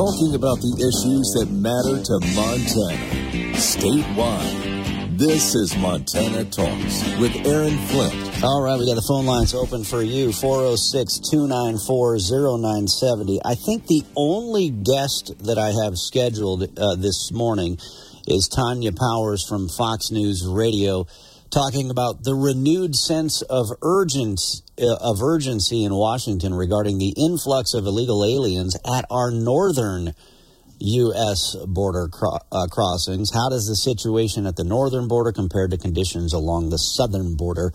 talking about the issues that matter to Montana statewide. This is Montana Talks with Aaron Flint. All right, we got the phone lines open for you 406 294 0970. I think the only guest that I have scheduled uh, this morning is Tanya Powers from Fox News Radio talking about the renewed sense of urgency, of urgency in Washington regarding the influx of illegal aliens at our northern U.S. border cro- uh, crossings. How does the situation at the northern border compare to conditions along the southern border?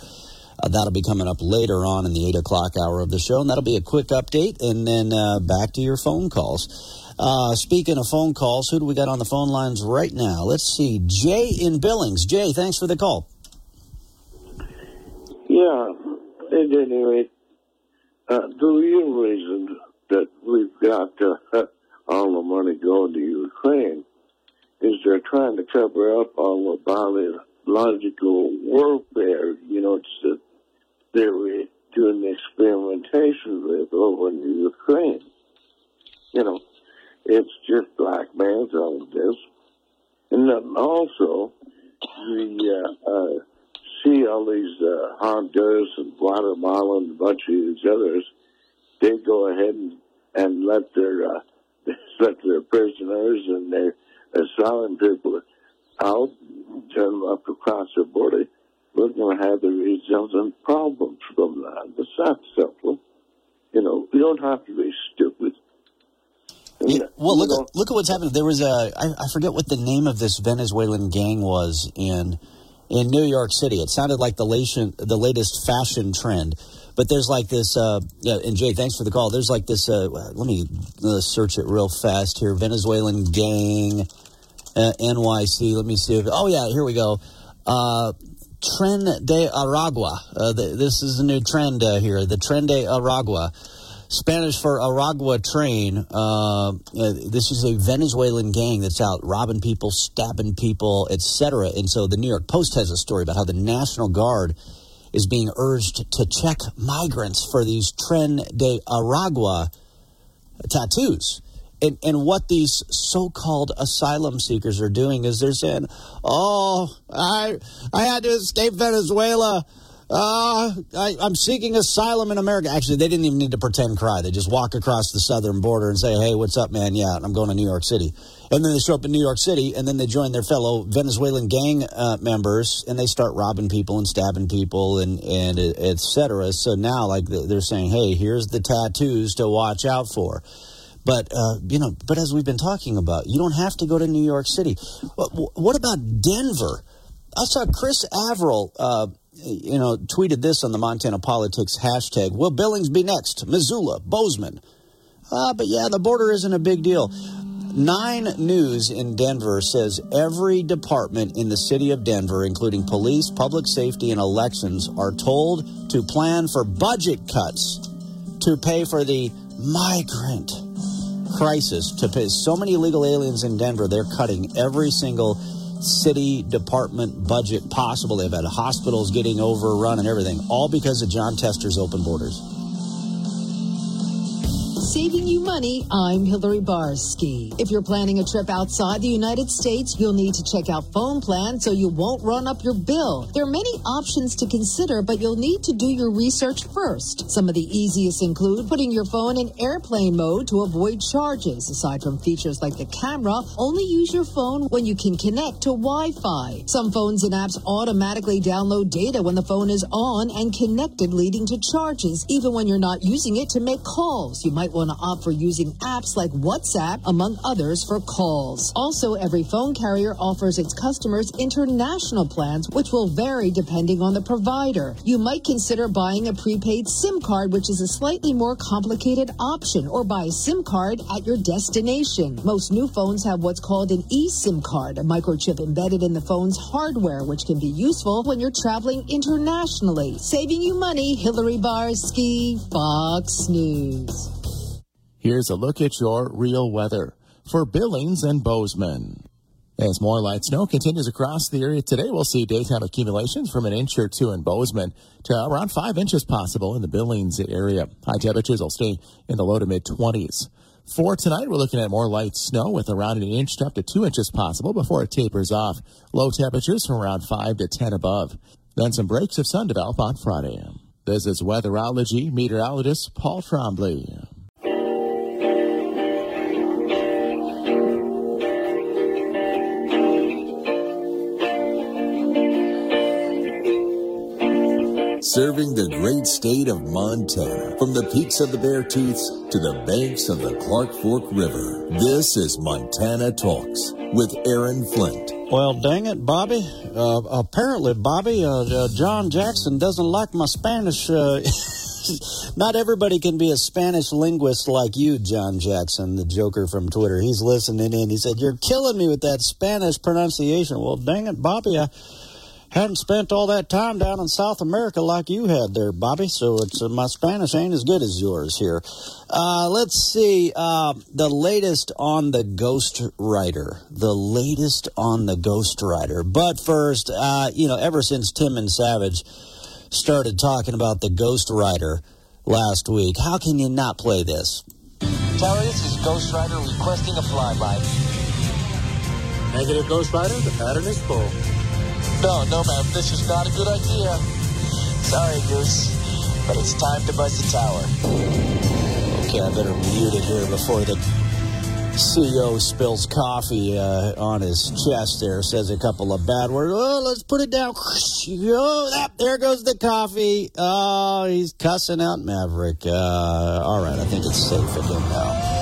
Uh, that'll be coming up later on in the 8 o'clock hour of the show, and that'll be a quick update, and then uh, back to your phone calls. Uh, speaking of phone calls, who do we got on the phone lines right now? Let's see. Jay in Billings. Jay, thanks for the call. Yeah, at any rate, uh, the real reason that we've got uh, all the money going to Ukraine is they're trying to cover up all the biological warfare units that they're doing the experimentation with over in Ukraine. You know, it's just black man's all of this. And then also, the uh, uh, see all these uh, Honduras and Guatemala and a bunch of these others, they go ahead and, and let their uh, let their prisoners and their asylum people out, turn them up across the border. We're going to have the resultant problems from that. It's that simple. You know, you don't have to be stupid. Yeah, well, look at, look at what's happened. There was a I, I forget what the name of this Venezuelan gang was in in New York City. It sounded like the latest, the latest fashion trend. But there's like this, uh, yeah, and Jay, thanks for the call. There's like this, uh, let me uh, search it real fast here. Venezuelan gang, uh, NYC. Let me see if, oh yeah, here we go. Uh, Tren de Aragua. Uh, the, this is a new trend here. The Tren de Aragua. Spanish for Aragua train. Uh, this is a Venezuelan gang that's out robbing people, stabbing people, etc. And so the New York Post has a story about how the National Guard is being urged to check migrants for these Tren de Aragua tattoos. And, and what these so-called asylum seekers are doing is they're saying, "Oh, I I had to escape Venezuela uh, I, am seeking asylum in America. Actually, they didn't even need to pretend cry. They just walk across the southern border and say, hey, what's up, man? Yeah, I'm going to New York City. And then they show up in New York City, and then they join their fellow Venezuelan gang uh, members, and they start robbing people and stabbing people and, and et cetera. So now, like, they're saying, hey, here's the tattoos to watch out for. But uh, you know, but as we've been talking about, you don't have to go to New York City. What, what about Denver? I saw Chris Averill uh, you know, tweeted this on the Montana Politics hashtag. Will Billings be next? Missoula, Bozeman. Ah, but yeah, the border isn't a big deal. Nine News in Denver says every department in the city of Denver, including police, public safety, and elections, are told to plan for budget cuts to pay for the migrant crisis. To pay so many illegal aliens in Denver, they're cutting every single city department budget possible. They've had hospitals getting overrun and everything, all because of Jon Tester's open borders saving you money, I'm Hillary Barsky. If you're planning a trip outside the United States, you'll need to check out phone plans so you won't run up your bill. There are many options to consider, but you'll need to do your research first. Some of the easiest include putting your phone in airplane mode to avoid charges. Aside from features like the camera, only use your phone when you can connect to Wi-Fi. Some phones and apps automatically download data when the phone is on and connected, leading to charges, even when you're not using it to make calls. You might want to opt for using apps like WhatsApp, among others, for calls. Also, every phone carrier offers its customers international plans, which will vary depending on the provider. You might consider buying a prepaid SIM card, which is a slightly more complicated option, or buy a SIM card at your destination. Most new phones have what's called an eSIM card, a microchip embedded in the phone's hardware, which can be useful when you're traveling internationally. Saving you money, Hillary Barsky, Fox News. Here's a look at your real weather for Billings and Bozeman. As more light snow continues across the area today, we'll see daytime accumulations from an inch or two in Bozeman to around five inches possible in the Billings area. High temperatures will stay in the low to mid 20s. For tonight, we're looking at more light snow with around an inch to up to two inches possible before it tapers off. Low temperatures from around 5 to 10 above. Then some breaks of sun develop on Friday. This is weatherology meteorologist Paul Trombley. Serving the great state of Montana from the peaks of the Beartooths to the banks of the Clark Fork River. This is Montana Talks with Aaron Flint. Well, dang it, Bobby. Uh, apparently, Bobby, uh, uh, John Jackson doesn't like my Spanish. Uh, not everybody can be a Spanish linguist like you, John Jackson, the joker from Twitter. He's listening in. He said, You're killing me with that Spanish pronunciation. Well, dang it, Bobby. I hadn't spent all that time down in South America like you had there, Bobby. So it's uh, my Spanish ain't as good as yours here. Uh, let's see uh, the latest on the Ghost Rider. The latest on the Ghost Rider. But first, uh, you know, ever since Tim and Savage started talking about the Ghost Rider last week, how can you not play this? Terry, this is Ghost Rider requesting a flyby. Negative Ghost Rider, the pattern is full. No, no, ma'am. This is not a good idea. Sorry, Goose, but it's time to bust the tower. Okay, I better mute it here before the CEO spills coffee uh, on his chest there, says a couple of bad words. Oh, let's put it down. Oh, there goes the coffee. Oh, he's cussing out Maverick. Uh, all right, I think it's safe again now.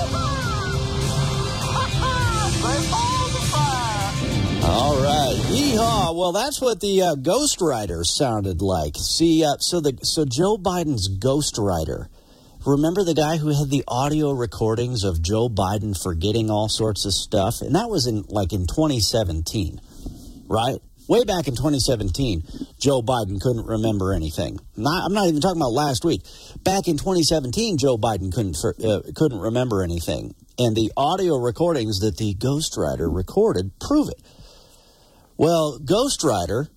All right, yeehaw! Well, that's what the uh, Ghost Rider sounded like. See, uh, so the so Joe Biden's Ghost Rider. Remember the guy who had the audio recordings of Joe Biden forgetting all sorts of stuff, and that was in like in 2017, right? Way back in 2017, Joe Biden couldn't remember anything. Not, I'm not even talking about last week. Back in 2017, Joe Biden couldn't uh, couldn't remember anything, and the audio recordings that the ghostwriter recorded prove it. Well, Ghost Rider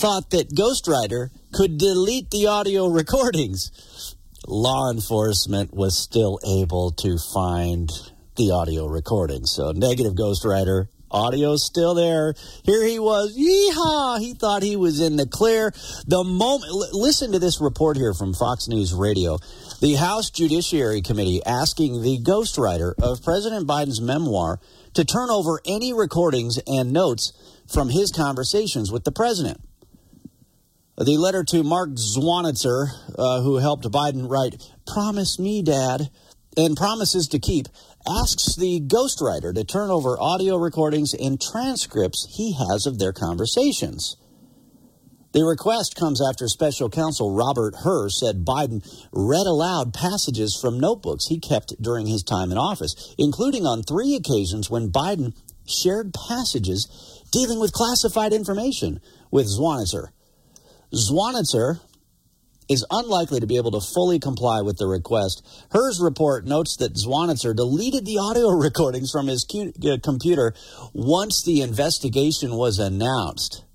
thought that Ghost Rider could delete the audio recordings. Law enforcement was still able to find the audio recordings. So, negative Ghost Rider, audio's still there. Here he was, yeehaw! He thought he was in the clear. The moment, listen to this report here from Fox News Radio. The House Judiciary Committee asking the ghostwriter of President Biden's memoir to turn over any recordings and notes from his conversations with the president. The letter to Mark Zwonitzer, uh, who helped Biden write, Promise Me, Dad, and promises to keep, asks the ghostwriter to turn over audio recordings and transcripts he has of their conversations. The request comes after special counsel Robert Hur said Biden read aloud passages from notebooks he kept during his time in office, including on three occasions when Biden shared passages dealing with classified information with Zwonitzer. Zwonitzer is unlikely to be able to fully comply with the request. Hur's report notes that Zwonitzer deleted the audio recordings from his uh, computer once the investigation was announced.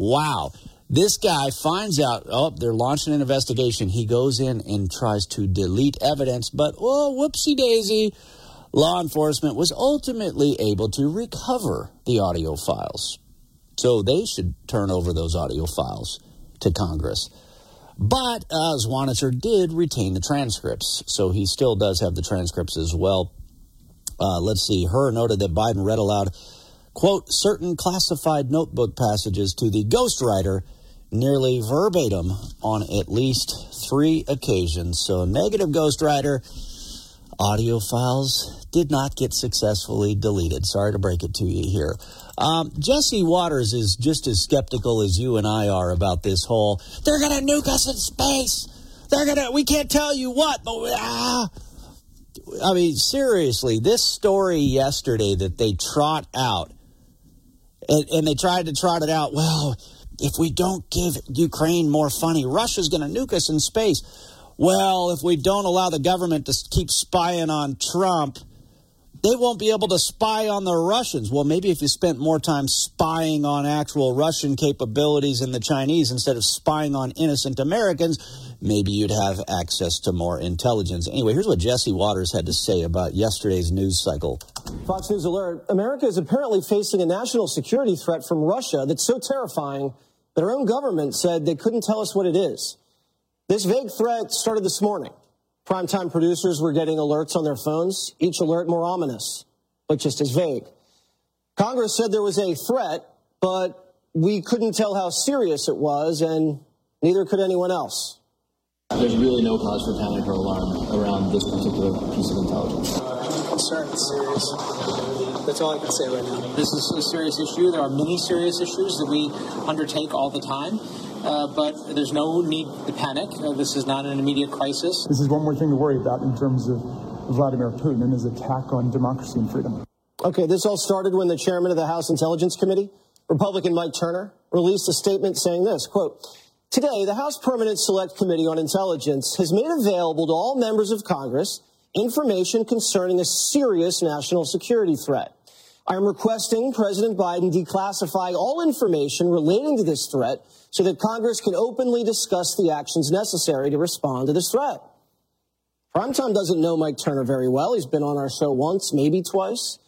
Wow. This guy finds out, oh, they're launching an investigation. He goes in and tries to delete evidence, but oh, whoopsie daisy. Law enforcement was ultimately able to recover the audio files. So they should turn over those audio files to Congress. But uh, Zwonitzer did retain the transcripts, so he still does have the transcripts as well. Uh, let's see. Hur noted that Biden read aloud quote, certain classified notebook passages to the ghostwriter nearly verbatim on at least three occasions. So, negative ghostwriter audio files did not get successfully deleted. Sorry to break it to you here. Um, Jesse Watters is just as skeptical as you and I are about this whole, they're to nuke us in space. They're to, we can't tell you what, but ah. I mean, seriously, this story yesterday that they trot out and, and they tried to trot it out. Well, if we don't give Ukraine more money, Russia's going to nuke us in space. Well, if we don't allow the government to keep spying on Trump, they won't be able to spy on the Russians. Well, maybe if you spent more time spying on actual Russian capabilities in the Chinese instead of spying on innocent Americans, maybe you'd have access to more intelligence. Anyway, here's what Jesse Watters had to say about yesterday's news cycle. Fox News alert America is apparently facing a national security threat from Russia that's so terrifying that our own government said they couldn't tell us what it is. This vague threat started this morning. Primetime producers were getting alerts on their phones, each alert more ominous, but just as vague. Congress said there was a threat, but we couldn't tell how serious it was, and neither could anyone else. There's really no cause for panic or alarm around this particular piece of intelligence. I'm concerned. Serious. That's all I can say right now. This is a serious issue. There are many serious issues that we undertake all the time. Uh, but there's no need to panic. Uh, this is not an immediate crisis. This is one more thing to worry about in terms of Vladimir Putin and his attack on democracy and freedom. Okay, this all started when the chairman of the House Intelligence Committee, Republican Mike Turner, released a statement saying this, quote, Today, the House Permanent Select Committee on Intelligence has made available to all members of Congress information concerning a serious national security threat. I am requesting President Biden declassify all information relating to this threat so that Congress can openly discuss the actions necessary to respond to this threat. Primetime doesn't know Mike Turner very well. He's been on our show once, maybe twice.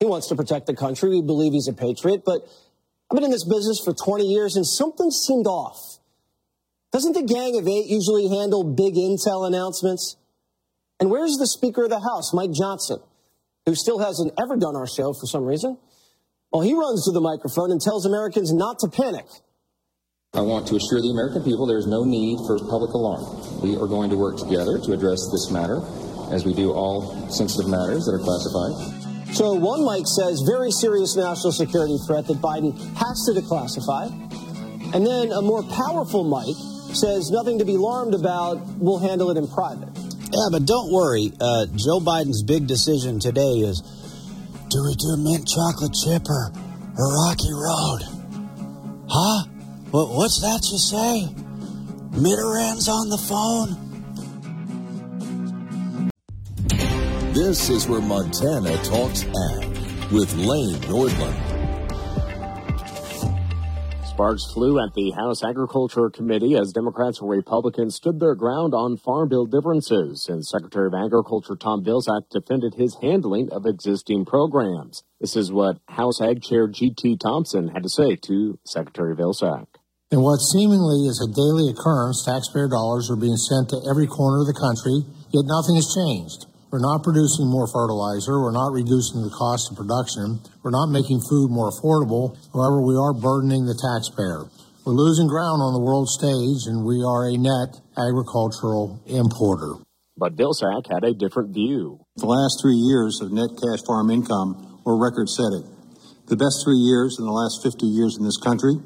He wants to protect the country. We believe he's a patriot, but I've been in this business for 20 years and something seemed off. Doesn't the Gang of Eight usually handle big intel announcements? And where's the Speaker of the House, Mike Johnson, who still hasn't ever done our show for some reason? Well, he runs to the microphone and tells Americans not to panic. I want to assure the American people there is no need for public alarm. We are going to work together to address this matter, as we do all sensitive matters that are classified. So, one Mike says very serious national security threat that Biden has to declassify. And then a more powerful Mike says nothing to be alarmed about, we'll handle it in private. Yeah, but don't worry. Uh, Joe Biden's big decision today is do we do mint chocolate chip or, or Rocky Road? Huh? What, what's that you say? Mitterrand's on the phone? This is where Montana talks ag with Lane Nordlund. Sparks flew at the House Agriculture Committee as Democrats and Republicans stood their ground on farm bill differences, and Secretary of Agriculture Tom Vilsack defended his handling of existing programs. This is what House Ag Chair G.T. Thompson had to say to Secretary Vilsack. In what seemingly is a daily occurrence, taxpayer dollars are being sent to every corner of the country, yet nothing has changed. We're not producing more fertilizer. We're not reducing the cost of production. We're not making food more affordable. However, we are burdening the taxpayer. We're losing ground on the world stage, and we are a net agricultural importer. But Vilsack had a different view. The last three years of net cash farm income were record setting. The best three years in the last 50 years in this country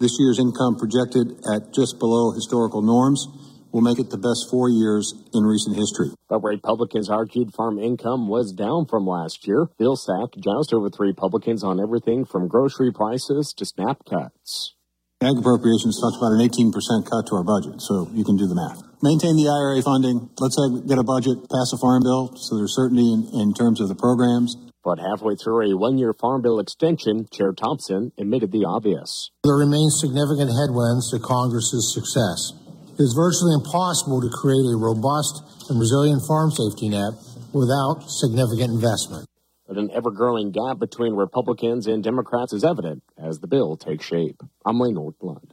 this year's income projected at just below historical norms will make it the best four years in recent history. But Republicans argued farm income was down from last year. Vilsack jousted with Republicans on everything from grocery prices to SNAP cuts. Ag appropriations talks about an 18% cut to our budget, so you can do the math. Maintain the IRA funding. Let's uh, get a budget, pass a farm bill, so there's certainty in, in terms of the programs. But halfway through a one year Farm Bill extension, Chair Thompson admitted the obvious. There remains significant headwinds to Congress's success. It is virtually impossible to create a robust and resilient farm safety net without significant investment. But an ever growing gap between Republicans and Democrats is evident as the bill takes shape. I'm Lane Nordlund.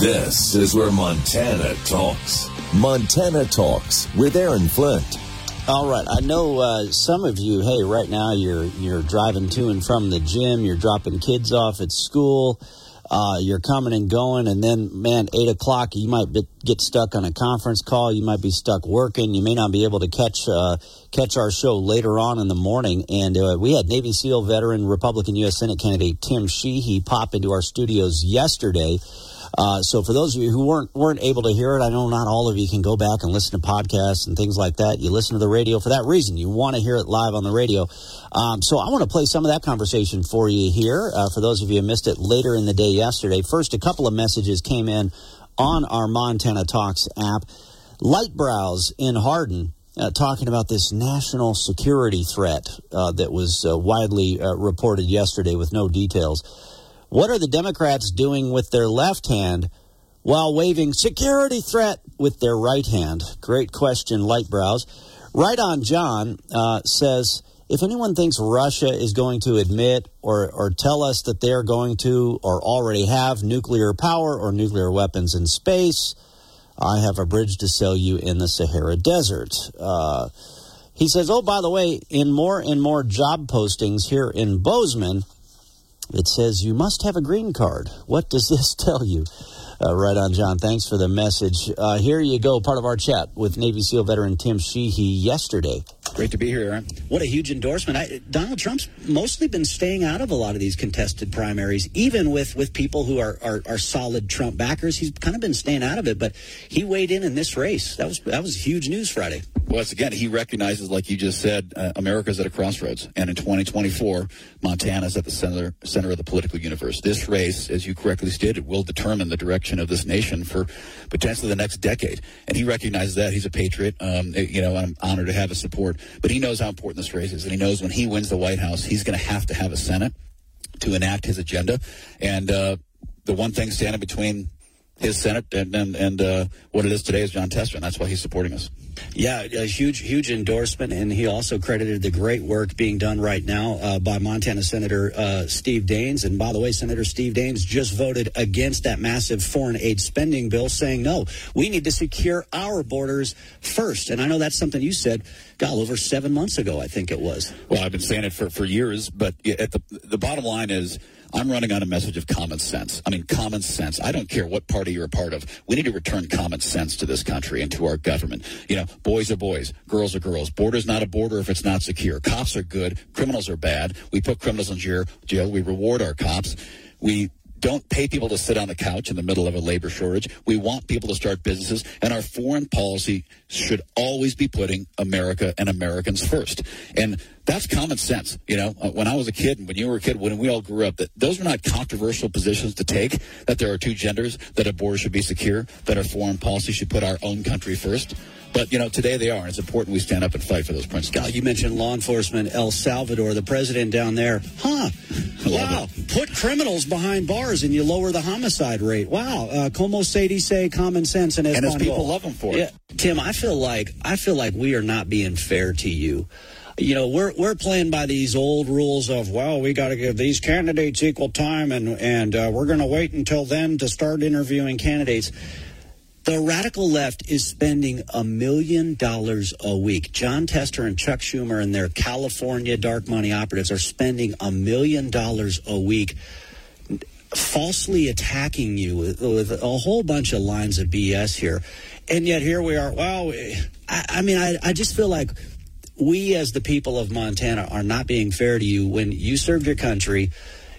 This is where Montana talks. Montana Talks with Aaron Flint. All right, I know uh, some of you. Hey, right now you're you're driving to and from the gym. You're dropping kids off at school. Uh, you're coming and going, and then man, eight o'clock, you might be, get stuck on a conference call. You might be stuck working. You may not be able to catch uh, catch our show later on in the morning. And uh, we had Navy SEAL veteran Republican U.S. Senate candidate Tim Sheehy pop into our studios yesterday Uh, so for those of you who weren't weren't able to hear it, I know not all of you can go back and listen to podcasts and things like that. You listen to the radio for that reason. You want to hear it live on the radio. Um, so I want to play some of that conversation for you here. Uh, for those of you who missed it later in the day yesterday, first a couple of messages came in on our Montana Talks app. Lightbrows in Hardin uh, talking about this national security threat uh, that was uh, widely uh, reported yesterday with no details. What are the Democrats doing with their left hand while waving security threat with their right hand? Great question, Lightbrows. Right on John uh, says if anyone thinks Russia is going to admit or, or tell us that they're going to or already have nuclear power or nuclear weapons in space, I have a bridge to sell you in the Sahara Desert. Uh, he says, oh, by the way, in more and more job postings here in Bozeman, it says you must have a green card. What does this tell you? Uh, right on, John. Thanks for the message. Uh, here you go, part of our chat with Navy SEAL veteran Tim Sheehy yesterday. Great to be here, Aaron. What a huge endorsement. I, Donald Trump's mostly been staying out of a lot of these contested primaries, even with, with people who are, are, are solid Trump backers. He's kind of been staying out of it, but he weighed in in this race. That was that was huge news Friday. Well, again, he recognizes, like you just said, uh, America's at a crossroads, and in 2024, Montana's at the center center of the political universe. This race, as you correctly stated, will determine the direction of this nation for potentially the next decade. And he recognizes that. He's a patriot. Um, you know, I'm honored to have his support. But he knows how important this race is, and he knows when he wins the White House, he's going to have to have a Senate to enact his agenda. And uh, the one thing standing between his Senate and and, and uh, what it is today is Jon Tester, and that's why he's supporting us. Yeah, a huge, huge endorsement, and he also credited the great work being done right now uh, by Montana Senator uh, Steve Daines. And by the way, Senator Steve Daines just voted against that massive foreign aid spending bill, saying no, we need to secure our borders first. And I know that's something you said, God, over seven months ago, I think it was. Well, I've been saying it for for years, but at the the bottom line is I'm running on a message of common sense. I mean, common sense. I don't care what party you're a part of. We need to return common sense to this country and to our government. You know, boys are boys, girls are girls. Border's not a border if it's not secure. Cops are good, criminals are bad. We put criminals in jail. We reward our cops. We don't pay people to sit on the couch in the middle of a labor shortage. We want people to start businesses, and our foreign policy should always be putting America and Americans first. And that's common sense. You know, uh, when I was a kid and when you were a kid, when we all grew up, that those were not controversial positions to take. That there are two genders, that a border should be secure, that our foreign policy should put our own country first. But, you know, today they are, it's important we stand up and fight for those principles. You mentioned law enforcement, El Salvador, the president down there. Huh. Wow. Put criminals behind bars and you lower the homicide rate. Wow. Uh, como se dice common sense and, and as people love them for it. Yeah. Tim, I feel like I feel like we are not being fair to you you know we're we're playing by these old rules of well we got to give these candidates equal time and and uh, we're going to wait until then to start interviewing candidates the radical left is spending a million dollars a week. Jon Tester and Chuck Schumer and their California dark money operatives are spending a million dollars a week falsely attacking you with, with, a whole bunch of lines of BS here. And yet here we are. Well, I, I mean, I, I just feel like we as the people of Montana are not being fair to you when you served your country.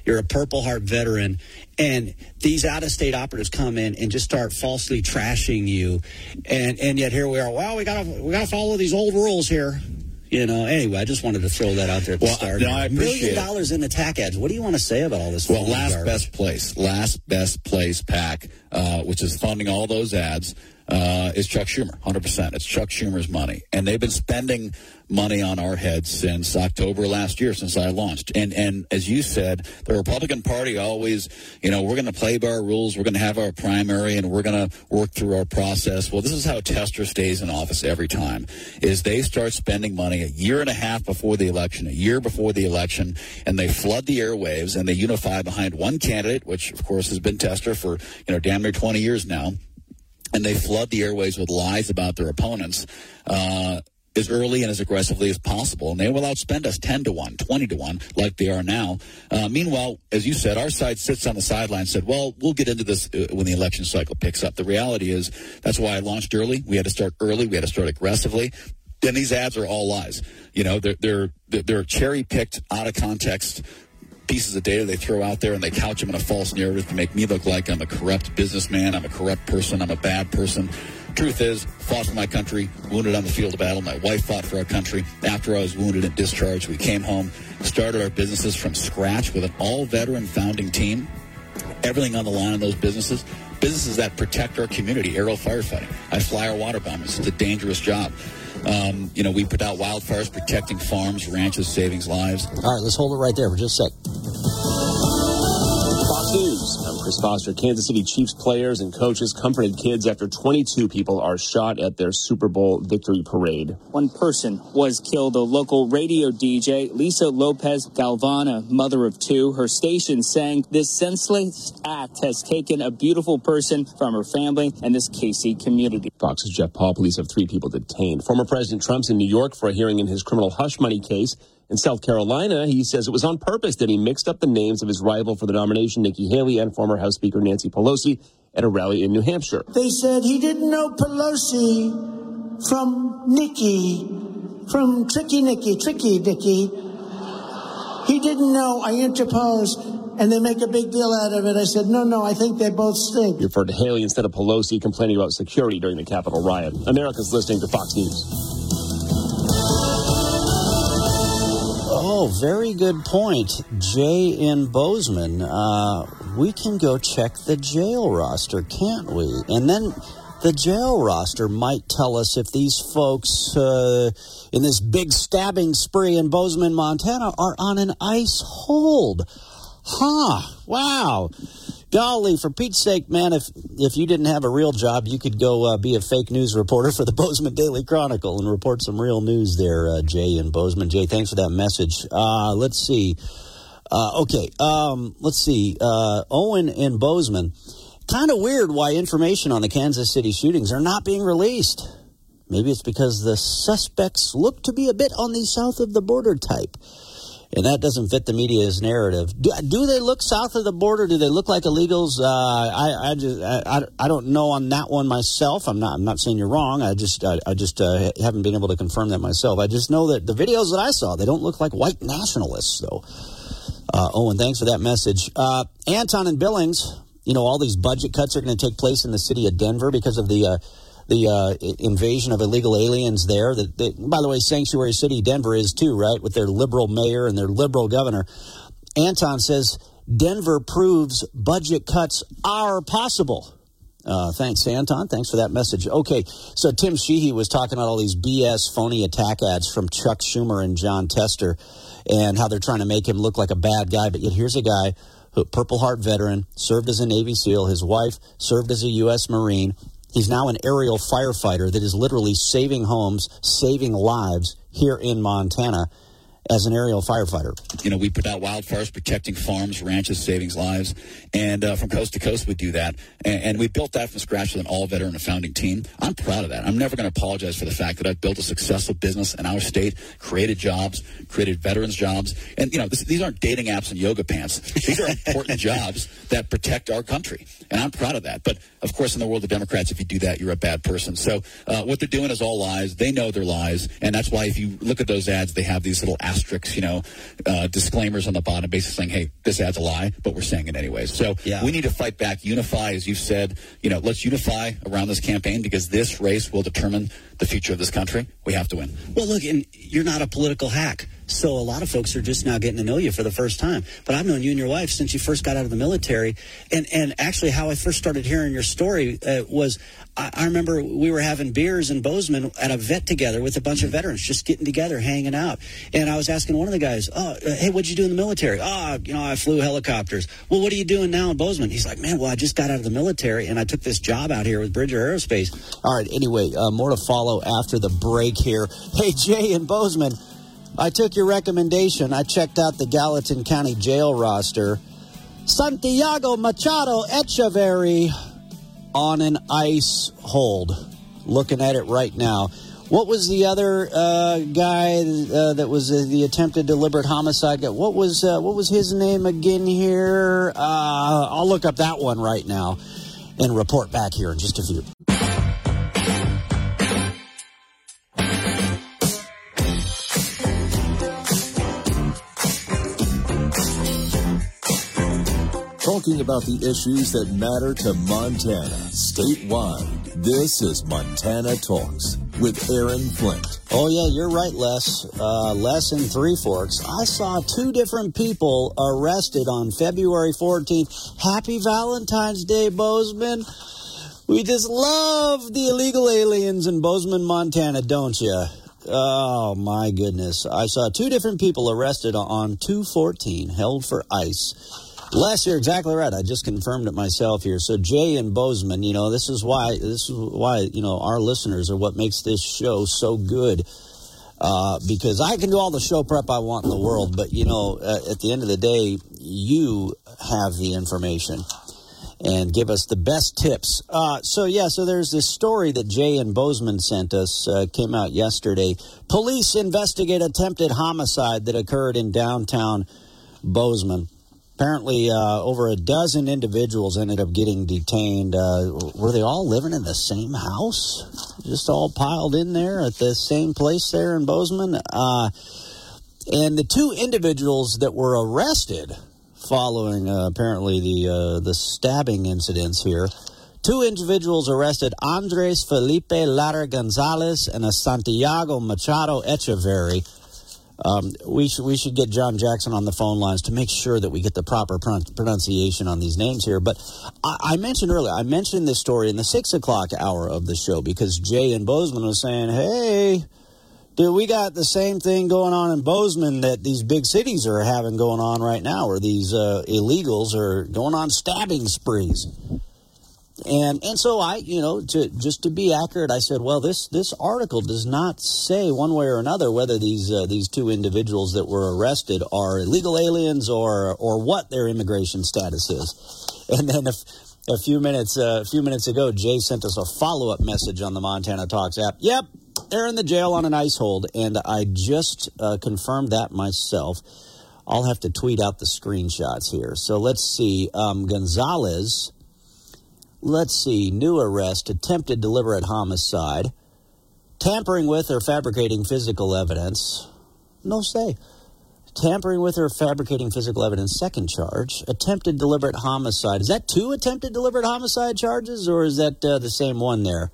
You're a Purple Heart veteran, and these out of state operatives come in and just start falsely trashing you, and and yet here we are. Well, we gotta we gotta follow these old rules here. You know, anyway, I just wanted to throw that out there at the well, start. No, I appreciate Million dollars in attack ads. What do you want to say about all this? Well, last garbage? best place, last best place PAC, uh, which is funding all those ads, uh, is Chuck Schumer. 100%. It's Chuck Schumer's money. And they've been spending money on our heads since October last year, since I launched. And and as you said, the Republican Party always, you know, we're going to play by our rules, we're going to have our primary, and we're going to work through our process. Well, this is how Tester stays in office every time: is they start spending money a year and a half before the election, a year before the election, and they flood the airwaves and they unify behind one candidate, which of course has been Tester for you know damn near 20 years now and they flood the airways with lies about their opponents. Uh, as early and as aggressively as possible. And they will outspend us 10 to 1, 20 to 1, like they are now. Uh, meanwhile, as you said, our side sits on the sideline said, well, we'll get into this uh, when the election cycle picks up. The reality is that's why I launched early. We had to start early. We had to start aggressively. And these ads are all lies. You know, they're, they're, they're cherry picked out of context pieces of data they throw out there and they couch them in a false narrative to make me look like I'm a corrupt businessman, I'm a corrupt person, I'm a bad person. Truth is, fought for my country, wounded on the field of battle. My wife fought for our country. After I was wounded and discharged, we came home, started our businesses from scratch with an all veteran founding team. Everything on the line in those businesses. Businesses that protect our community, aerial firefighting. I fly our water bombers. It's a dangerous job. Um, you know, we put out wildfires protecting farms, ranches, saving lives. All right, let's hold it right there for just a sec. Chris Foster. Kansas City Chiefs players and coaches comforted kids after 22 people are shot at their Super Bowl victory parade. One person was killed, a local radio DJ, Lisa Lopez Galvana, mother of two. Her station saying this senseless act has taken a beautiful person from her family and this KC community. Fox's Jeff Paul. Police have three people detained. Former President Trump's in New York for a hearing in his criminal hush money case. In South Carolina, he says it was on purpose that he mixed up the names of his rival for the nomination, Nikki Haley, and former House Speaker Nancy Pelosi at a rally in New Hampshire. They said he didn't know Pelosi from Nikki, from Tricky Nikki, Tricky Nikki. He didn't know. I interposed, and they make a big deal out of it. I said, no, no, I think they both stink. He referred to Haley instead of Pelosi, complaining about security during the Capitol riot. America's listening to Fox News. Oh, very good point. Jay in Bozeman. Uh, we can go check the jail roster, can't we? And then the jail roster might tell us if these folks uh, in this big stabbing spree in Bozeman, Montana, are on an ice hold. Huh. Wow. Golly, for Pete's sake, man, if if you didn't have a real job, you could go uh, be a fake news reporter for the Bozeman Daily Chronicle and report some real news there, uh, Jay in Bozeman. Jay, thanks for that message. Uh, let's see. Uh, okay, um, let's see. Uh, Owen in Bozeman. Kind of weird why information on the Kansas City shootings are not being released. Maybe it's because the suspects look to be a bit on the south of the border type and that doesn't fit the media's narrative. Do, do, they look south of the border? Do they look like illegals? Uh, I, I just I, I don't know on that one myself. I'm not I'm not saying you're wrong. I just I, I just uh, haven't been able to confirm that myself. I just know that the videos that I saw they don't look like white nationalists though. Uh, Owen, thanks for that message. Uh, Anton and Billings, you know all these budget cuts are going to take place in the city of Denver because of the uh, the uh, invasion of illegal aliens there. That, by the way, sanctuary city Denver is too, right? With their liberal mayor and their liberal governor. Anton says Denver proves budget cuts are possible. Uh, thanks, Anton. Thanks for that message. Okay, so Tim Sheehy was talking about all these BS phony attack ads from Chuck Schumer and Jon Tester and how they're trying to make him look like a bad guy. But yet here's a guy who, Purple Heart veteran, served as a Navy SEAL. His wife served as a U.S. Marine. He's now an aerial firefighter that is literally saving homes, saving lives here in Montana as an aerial firefighter. You know, we put out wildfires protecting farms, ranches, saving lives, and uh, from coast to coast we do that. And, and, we built that from scratch with an all veteran founding team. I'm proud of that. I'm never going to apologize for the fact that I've built a successful business in our state, created jobs, created veterans jobs, and you know, this, these aren't dating apps and yoga pants. These are important jobs that protect our country, and I'm proud of that. But of course, in the world of Democrats, if you do that, you're a bad person. So uh, what they're doing is all lies. They know they're lies, and that's why if you look at those ads, they have these little asterisks, you know, uh, disclaimers on the bottom, basically saying, "Hey, this ad's a lie," but we're saying it anyways. So yeah. we need to fight back, unify, as you said. You know, let's unify around this campaign because this race will determine the future of this country. We have to win. Well, look, and you're not a political hack. So a lot of folks are just now getting to know you for the first time. But I've known you and your wife since you first got out of the military. And and actually, how I first started hearing your story uh, was I, I, remember we were having beers in Bozeman at a vet together with a bunch of veterans, just getting together, hanging out. And I was asking one of the guys, "Oh, uh, hey, what'd you do in the military? Oh, you know, I flew helicopters. Well, what are you doing now in Bozeman?" He's like, "Man, well, I just got out of the military and I took this job out here with Bridger Aerospace." All right. Anyway, uh, more to follow after the break here. Hey, Jay in Bozeman. I took your recommendation. I checked out the Gallatin County jail roster. Santiago Machado Echeverry on an ice hold. Looking at it right now. What was the other uh, guy uh, that was uh, the attempted deliberate homicide? What was uh, what was his name again here? Uh, I'll look up that one right now and report back here in just a few. Talking about the issues that matter to Montana statewide. This is Montana Talks with Aaron Flint. Oh, yeah, you're right, Les. Uh, Les in Three Forks. I saw two different people arrested on February 14th. Happy Valentine's Day, Bozeman. We just love the illegal aliens in Bozeman, Montana, don't you? Oh, my goodness. I saw two different people arrested on 214, held for ICE. Les, you're exactly right. I just confirmed it myself here. So Jay and Bozeman, you know, this is why this is why you know our listeners are what makes this show so good. Uh, because I can do all the show prep I want in the world, but you know, uh, at the end of the day, you have the information and give us the best tips. Uh, so yeah, so there's this story that Jay and Bozeman sent us uh, came out yesterday. Police investigate attempted homicide that occurred in downtown Bozeman. Apparently, uh, over a dozen individuals ended up getting detained. Uh, were they all living in the same house? Just all piled in there at the same place there in Bozeman? Uh, and the two individuals that were arrested following uh, apparently the uh, the stabbing incidents here. Two individuals arrested: Andres Felipe Lara Gonzalez and a Santiago Machado Echeverry. Um, we should we should get John Jackson on the phone lines to make sure that we get the proper pronunciation on these names here. But I, I, mentioned earlier, I mentioned this story in the six o'clock hour of the show because Jay and Bozeman was saying, "Hey, dude, we got the same thing going on in Bozeman that these big cities are having going on right now, where these uh, illegals are going on stabbing sprees." And and so I, you know, to just to be accurate, I said, well, this this article does not say one way or another whether these uh, these two individuals that were arrested are illegal aliens or or what their immigration status is. And then a few minutes uh, a few minutes ago, Jay sent us a follow up message on the Montana Talks app. Yep, they're in the jail on an ice hold, and I just uh, confirmed that myself. I'll have to tweet out the screenshots here. So let's see. Um, Gonzalez Let's see. New arrest, attempted deliberate homicide, tampering with or fabricating physical evidence. No say. Tampering with or fabricating physical evidence, second charge. Attempted deliberate homicide. Is that two attempted deliberate homicide charges, or is that uh, the same one there?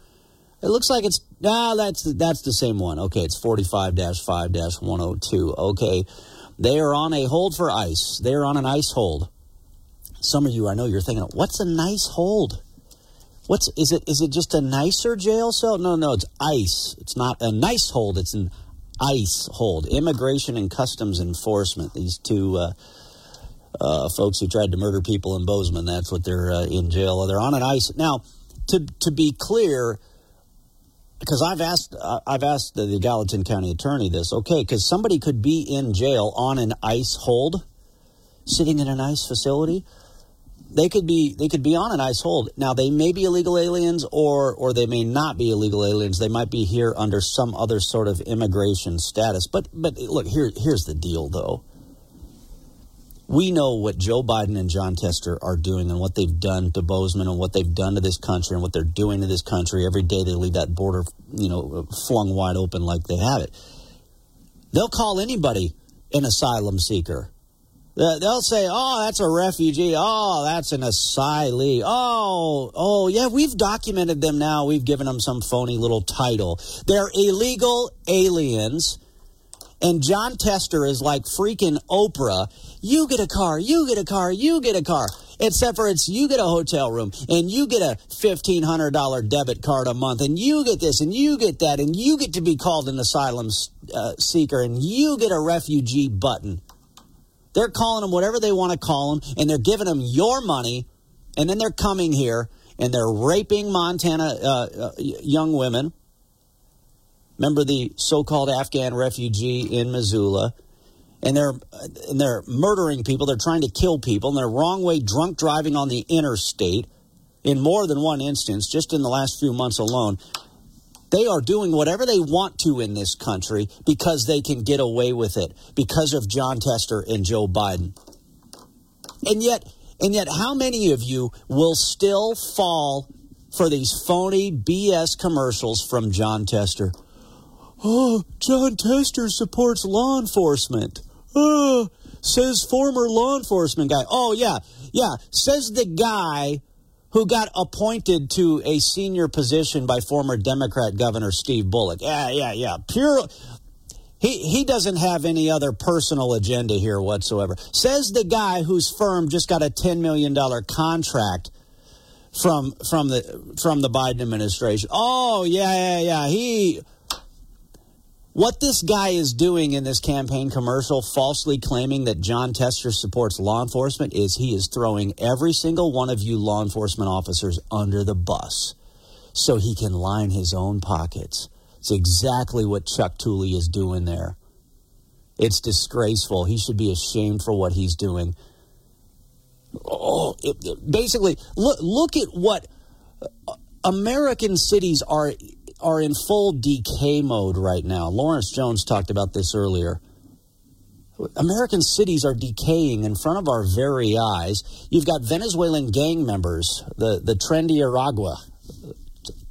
It looks like it's ah, that's that's the same one. Okay, it's 45-5-102. Okay, they are on a hold for ice. They are on an ice hold. Some of you, I know, you're thinking, what's a nice hold? What's is it? Is it just a nicer jail cell? No, no, it's ICE. It's not a nice hold. It's an ICE hold. Immigration and Customs Enforcement. These two uh, uh, folks who tried to murder people in Bozeman. That's what they're uh, in jail. They're on an ICE now. To to be clear, because I've asked uh, I've asked the, the Gallatin County Attorney this. Okay, because somebody could be in jail on an ICE hold, sitting in an ICE facility they could be they could be on an ice hold. Now they may be illegal aliens or or they may not be illegal aliens. They might be here under some other sort of immigration status. But but look here here's the deal though. We know what Joe Biden and Jon Tester are doing and what they've done to Bozeman and what they've done to this country and what they're doing to this country. Every day they leave that border, you know, flung wide open like they have it. They'll call anybody an asylum seeker They'll say, "Oh, that's a refugee. Oh, that's an asylee. Oh, oh, yeah, we've documented them now. We've given them some phony little title. They're illegal aliens." And Jon Tester is like freaking Oprah. You get a car, you get a car, you get a car. Except for it's you get a hotel room and you get a $1,500 debit card a month and you get this and you get that and you get to be called an asylum uh, seeker and you get a refugee button. They're calling them whatever they want to call them, and they're giving them your money, and then they're coming here and they're raping Montana uh, uh, young women. Remember the so-called Afghan refugee in Missoula, and they're and they're murdering people. They're trying to kill people, and they're wrong way drunk driving on the interstate in more than one instance, just in the last few months alone. They are doing whatever they want to in this country because they can get away with it because of Jon Tester and Joe Biden. And yet, and yet, how many of you will still fall for these phony BS commercials from Jon Tester? Oh, Jon Tester supports law enforcement. Oh, says former law enforcement guy. Oh, yeah, yeah, says the guy who got appointed to a senior position by former Democrat Governor Steve Bullock. Yeah, yeah, yeah. Pure. He, he doesn't have any other personal agenda here whatsoever. Says the guy whose firm just got a $10 million contract from from the from the Biden administration. Oh yeah, yeah, yeah. He what this guy is doing in this campaign commercial, falsely claiming that Jon Tester supports law enforcement, is he is throwing every single one of you law enforcement officers under the bus so he can line his own pockets. It's exactly what Chuck Tooley is doing there. It's disgraceful. He should be ashamed for what he's doing. Oh, it, it, basically, look look at what uh, American cities are are in full decay mode right now. Lawrence Jones talked about this earlier. American cities are decaying in front of our very eyes. You've got Venezuelan gang members, the, the Tren de Aragua.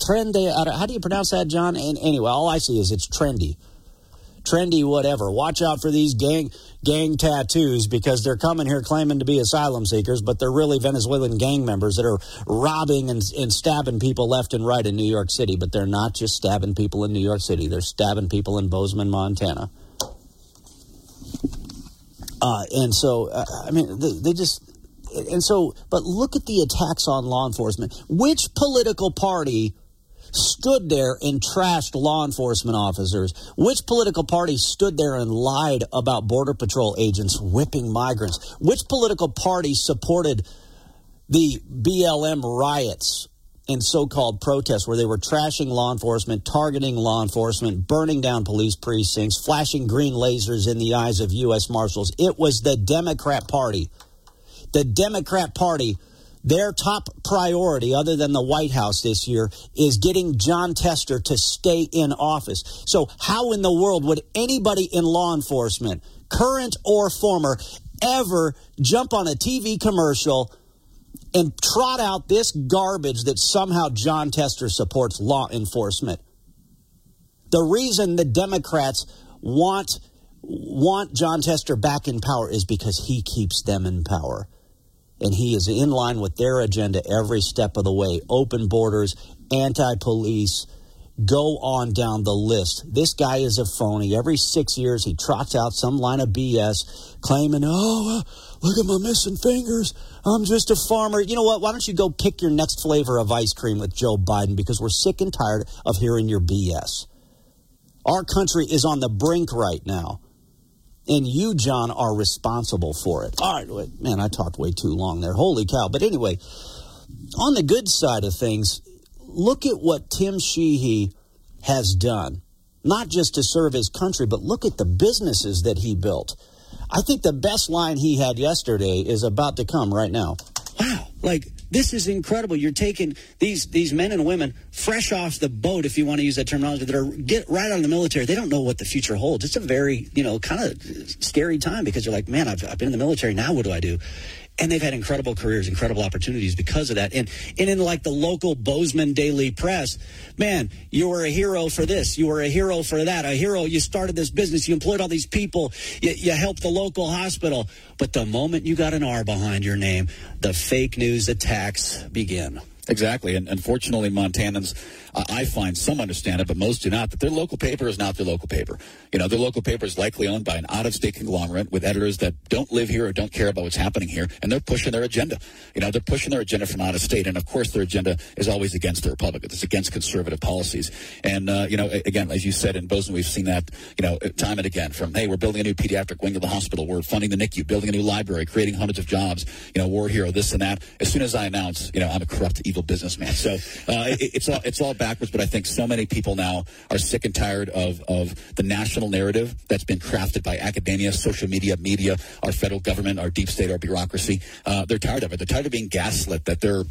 Trendy, how do you pronounce that, John? And anyway, all I see is it's trendy trendy, whatever. Watch out for these gang gang tattoos because they're coming here claiming to be asylum seekers, but they're really Venezuelan gang members that are robbing and, and stabbing people left and right in New York City. But they're not just stabbing people in New York City; they're stabbing people in Bozeman, Montana. Uh, and so, uh, I mean, they, they just and so, but look at the attacks on law enforcement. Which political party? Stood there and trashed law enforcement officers? Which political party stood there and lied about Border Patrol agents whipping migrants? Which political party supported the BLM riots and so called protests where they were trashing law enforcement, targeting law enforcement, burning down police precincts, flashing green lasers in the eyes of U.S. Marshals? It was the Democrat Party. The Democrat Party their top priority, other than the White House this year, is getting Jon Tester to stay in office. So, how in the world would anybody in law enforcement, current or former, ever jump on a TV commercial and trot out this garbage that somehow Jon Tester supports law enforcement? The reason the Democrats want want Jon Tester back in power is because he keeps them in power and he is in line with their agenda every step of the way. Open borders, anti police, go on down the list. This guy is a phony. Every six years, he trots out some line of BS claiming, oh, uh, look at my missing fingers. I'm just a farmer. You know what? Why don't you go pick your next flavor of ice cream with Joe Biden because we're sick and tired of hearing your BS. Our country is on the brink right now and you, Jon, are responsible for it. All right, man, I talked way too long there. Holy cow. But anyway, on the good side of things, look at what Tim Sheehy has done, not just to serve his country, but look at the businesses that he built. I think the best line he had yesterday is about to come right now. Wow, like this is incredible. You're taking these these men and women fresh off the boat, if you want to use that terminology, that are get right out of the military. They don't know what the future holds. It's a very you know kind of scary time because you're like, man, I've, I've been in the military. Now what do I do? And they've had incredible careers, incredible opportunities because of that. And and in like the local Bozeman Daily Press, man, you were a hero for this, you were a hero for that, a hero. You started this business, you employed all these people, you, you helped the local hospital. But the moment you got an R behind your name, the fake news attacks begin. Exactly. And unfortunately, Montanans, uh, I find some understand it, but most do not, that their local paper is not their local paper. You know, their local paper is likely owned by an out of state conglomerate with editors that don't live here or don't care about what's happening here, and they're pushing their agenda. You know, they're pushing their agenda from out of state, and of course, their agenda is always against the Republicans. It's against conservative policies. And, uh, you know, again, as you said in Bozeman, we've seen that, you know, time and again from, hey, we're building a new pediatric wing of the hospital, we're funding the NICU, building a new library, creating hundreds of jobs, you know, war hero, this and that. As soon as I announce, you know, I'm a corrupt, evil businessman. So uh, it, it's all it's all backwards. But I think so many people now are sick and tired of of the national narrative that's been crafted by academia, social media, media, our federal government, our deep state, our bureaucracy. Uh, they're tired of it. They're tired of being gaslit. That they're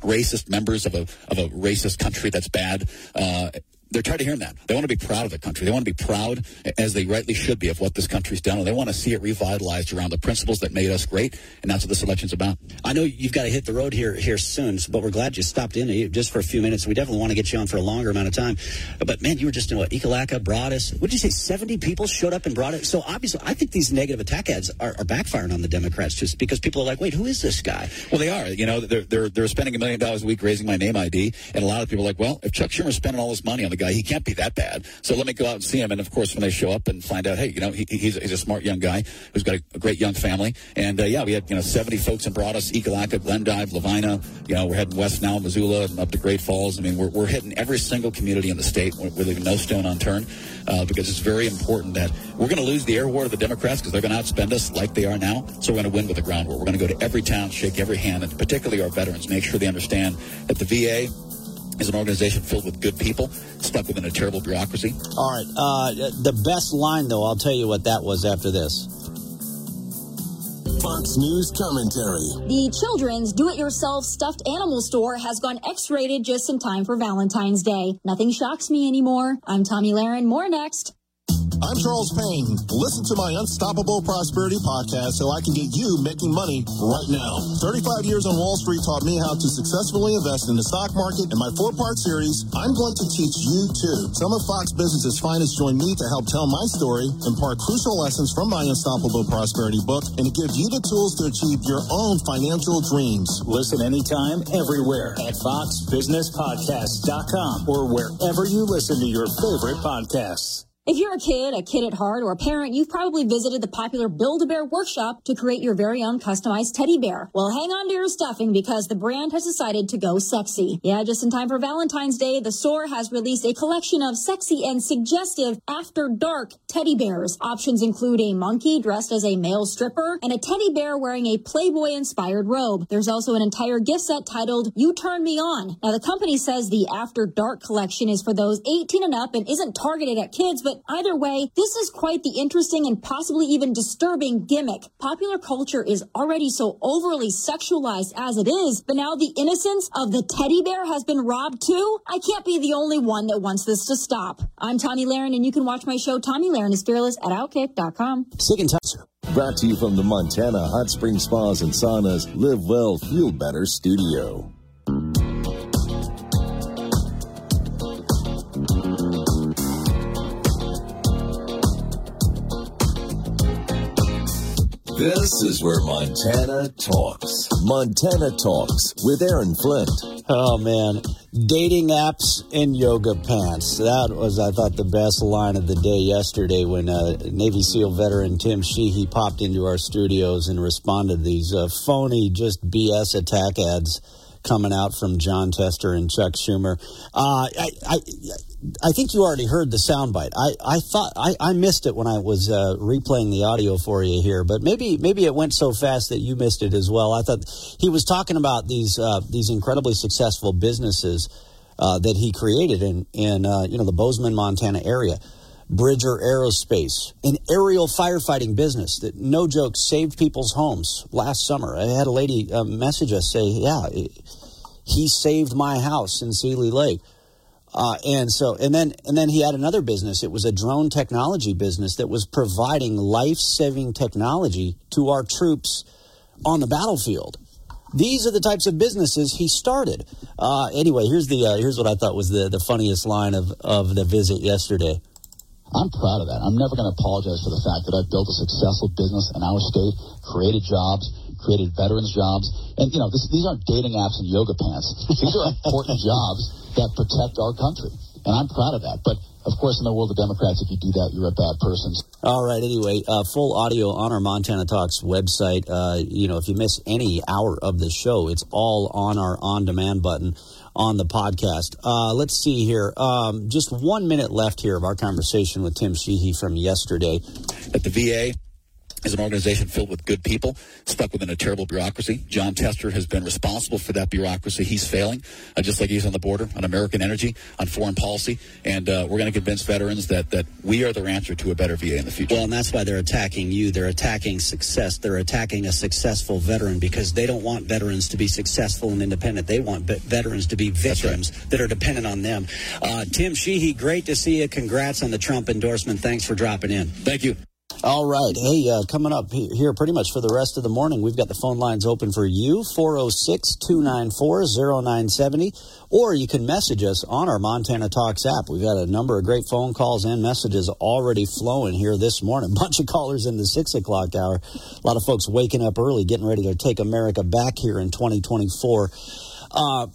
racist members of a of a racist country that's bad. Uh, they're tired of hearing that. They want to be proud of the country. They want to be proud, as they rightly should be, of what this country's done. And they want to see it revitalized around the principles that made us great. And that's what this election's about. I know you've got to hit the road here here soon, but we're glad you stopped in just for a few minutes. We definitely want to get you on for a longer amount of time. But man, you were just in what Ekalaka, Broadus. What did you say? Seventy people showed up and brought it. So obviously, I think these negative attack ads are, are backfiring on the Democrats just because people are like, wait, who is this guy? Well, they are. You know, they're they're they're spending a million dollars a week raising my name ID, and a lot of people are like, well, if Chuck Schumer's spending all this money on the guy, he can't be that bad. So let me go out and see him. And of course, when they show up and find out, hey, you know, he, he's, he's, a smart young guy who's got a, a great young family. And uh, yeah, we had you know 70 folks in Broadus, Ekalaka, Glendive, Lavina. You know, we're heading west now, Missoula, and up to Great Falls. I mean, we're, we're hitting every single community in the state. We're, we're leaving no stone unturned uh, because it's very important that we're going to lose the air war to the Democrats because they're going to outspend us like they are now. So we're going to win with the ground war. We're going to go to every town, shake every hand, and particularly our veterans, make sure they understand that the VA is an organization filled with good people stuck within a terrible bureaucracy. All right. Uh, the best line, though, I'll tell you what that was after this. Fox News commentary. The children's do it yourself stuffed animal store has gone X rated just in time for Valentine's Day. Nothing shocks me anymore. I'm Tomi Lahren. More next. I'm Charles Payne. Listen to my Unstoppable Prosperity podcast so I can get you making money right now. 35 years on Wall Street taught me how to successfully invest in the stock market. In my four part series, I'm going to teach you too. Some of Fox Business's finest join me to help tell my story, impart crucial lessons from my Unstoppable Prosperity book, and to give you the tools to achieve your own financial dreams. Listen anytime, everywhere at foxbusinesspodcast.com or wherever you listen to your favorite podcasts. If you're a kid, a kid at heart, or a parent, you've probably visited the popular Build-A-Bear workshop to create your very own customized teddy bear. Well, hang on to your stuffing because the brand has decided to go sexy. Yeah, just in time for Valentine's Day, the store has released a collection of sexy and suggestive after dark teddy bears. Options include a monkey dressed as a male stripper and a teddy bear wearing a Playboy inspired robe. There's also an entire gift set titled You Turn Me On. Now, the company says the after dark collection is for those 18 and up and isn't targeted at kids, but either way, this is quite the interesting and possibly even disturbing gimmick. Popular culture is already so overly sexualized as it is, but now the innocence of the teddy bear has been robbed too? I can't be the only one that wants this to stop. I'm Tomi Lahren, and you can watch my show Tomi Lahren is Fearless at Outkick.com. Sick and tired. Brought to you from the Montana Hot Spring Spas and Saunas Live Well, Feel Better studio. This is where Montana talks. Montana talks with Aaron Flint. Oh man, dating apps and yoga pants. That was, I thought, the best line of the day yesterday when uh, Navy SEAL veteran Tim Sheehy popped into our studios and responded to these uh, phony, just BS attack ads coming out from Jon Tester and Chuck Schumer. Uh, I, I, I think you already heard the soundbite. I, I thought I, I missed it when I was uh, replaying the audio for you here, but maybe maybe it went so fast that you missed it as well. I thought he was talking about these uh, these incredibly successful businesses uh, that he created in in uh, you know the Bozeman, Montana area. Bridger Aerospace, an aerial firefighting business that, no joke, saved people's homes last summer. I had a lady uh, message us say, "Yeah, he saved my house in Seeley Lake." Uh, and so, and then, and then he had another business. It was a drone technology business that was providing life-saving technology to our troops on the battlefield. These are the types of businesses he started. Uh, anyway, here's the uh, here's what I thought was the, the funniest line of, of the visit yesterday. I'm proud of that. I'm never going to apologize for the fact that I've built a successful business in our state, created jobs, created veterans jobs, and you know this, these aren't dating apps and yoga pants. These are important jobs that protect our country, and I'm proud of that. But of course, in the world of Democrats, if you do that, you're a bad person. All right. Anyway, uh, full audio on our Montana Talks website. Uh, you know, if you miss any hour of the show, it's all on our on-demand button on the podcast. Uh, let's see here. Um, just one minute left here of our conversation with Tim Sheehy from yesterday. At the VA, is an organization filled with good people stuck within a terrible bureaucracy. Jon Tester has been responsible for that bureaucracy. He's failing, uh, just like he's on the border, on American energy, on foreign policy. And uh, we're going to convince veterans that, that we are their answer to a better VA in the future. Well, and that's why they're attacking you. They're attacking success. They're attacking a successful veteran because they don't want veterans to be successful and independent. They want veterans to be victims right. that are dependent on them. Uh, Tim Sheehy, great to see you. Congrats on the Trump endorsement. Thanks for dropping in. Thank you. All right. Hey, uh, coming up here pretty much for the rest of the morning, we've got the phone lines open for you 406 294 0970, or you can message us on our Montana Talks app. We've got a number of great phone calls and messages already flowing here this morning. Bunch of callers in the 6 o'clock hour. A lot of folks waking up early, getting ready to take America back here in 2024. Uh,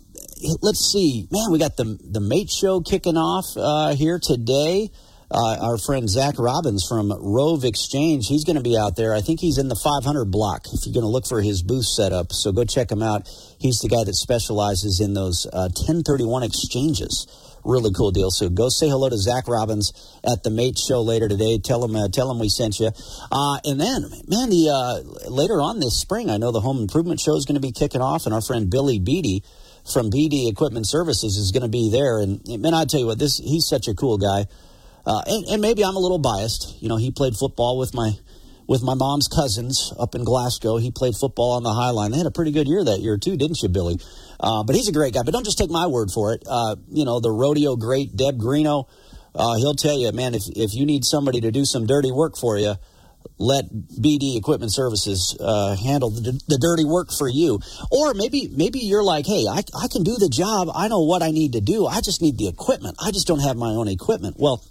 let's see. Man, we got the, the Mate Show kicking off uh, here today. Uh, our friend Zach Robbins from Rove Exchange, he's going to be out there. I think he's in the 500 block if you're going to look for his booth setup. So go check him out. He's the guy that specializes in those uh, 1031 exchanges. Really cool deal. So go say hello to Zach Robbins at the Mate Show later today. Tell him, uh, tell him we sent you. Uh, and then, man, the uh, later on this spring, I know the Home Improvement Show is going to be kicking off, and our friend Billy Beatty from BD Equipment Services is going to be there. And man, I tell you what, this he's such a cool guy. Uh, and, and, maybe I'm a little biased. You know, he played football with my with my mom's cousins up in Glasgow. He played football on the High Line. They had a pretty good year that year too, didn't you, Billy? Uh, but he's a great guy. But don't just take my word for it. Uh, you know, the rodeo great Deb Greenough, uh, he'll tell you, man, if if you need somebody to do some dirty work for you, let BD Equipment Services uh, handle the, the, dirty work for you. Or maybe maybe you're like, hey, I, I can do the job. I know what I need to do. I just need the equipment. I just don't have my own equipment. Well,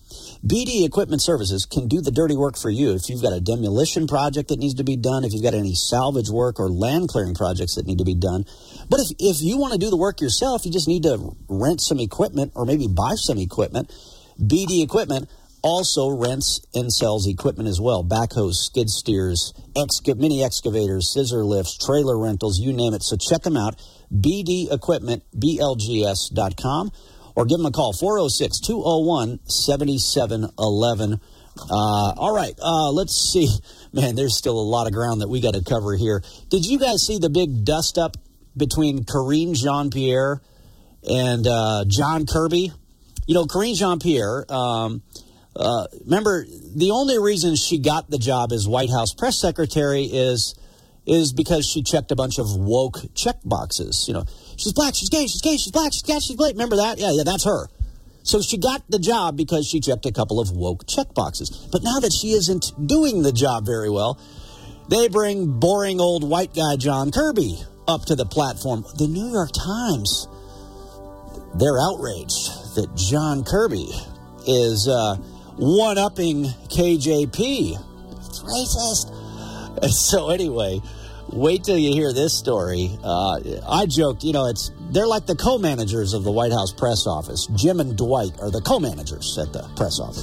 BD Equipment Services can do the dirty work for you. If you've got a demolition project that needs to be done, if you've got any salvage work or land clearing projects that need to be done. But if, if you want to do the work yourself, you just need to rent some equipment or maybe buy some equipment. BD Equipment also rents and sells equipment as well backhoes, skid steers, exca- mini excavators, scissor lifts, trailer rentals, you name it. So check them out. BD Equipment, BLGS.com, or give them a call 406 201 7711. Uh, all right, uh, let's see. Man, there's still a lot of ground that we got to cover here. Did you guys see the big dust up between Karine Jean Pierre and uh, John Kirby? You know, Karine Jean Pierre. Um, uh, remember, the only reason she got the job as White House press secretary is is because she checked a bunch of woke check boxes. You know, she's black, she's gay, she's gay, she's black, she's gay, she's gay. Remember that? Yeah, yeah, that's her. So she got the job because she checked a couple of woke check boxes. But now that she isn't doing the job very well, they bring boring old white guy John Kirby up to the platform. The New York Times, they're outraged that John Kirby is. Uh, one upping KJP. It's racist. So, anyway, wait till you hear this story. Uh, I joked, you know, it's they're like the co managers of the White House press office. Jim and Dwight are the co managers at the press office.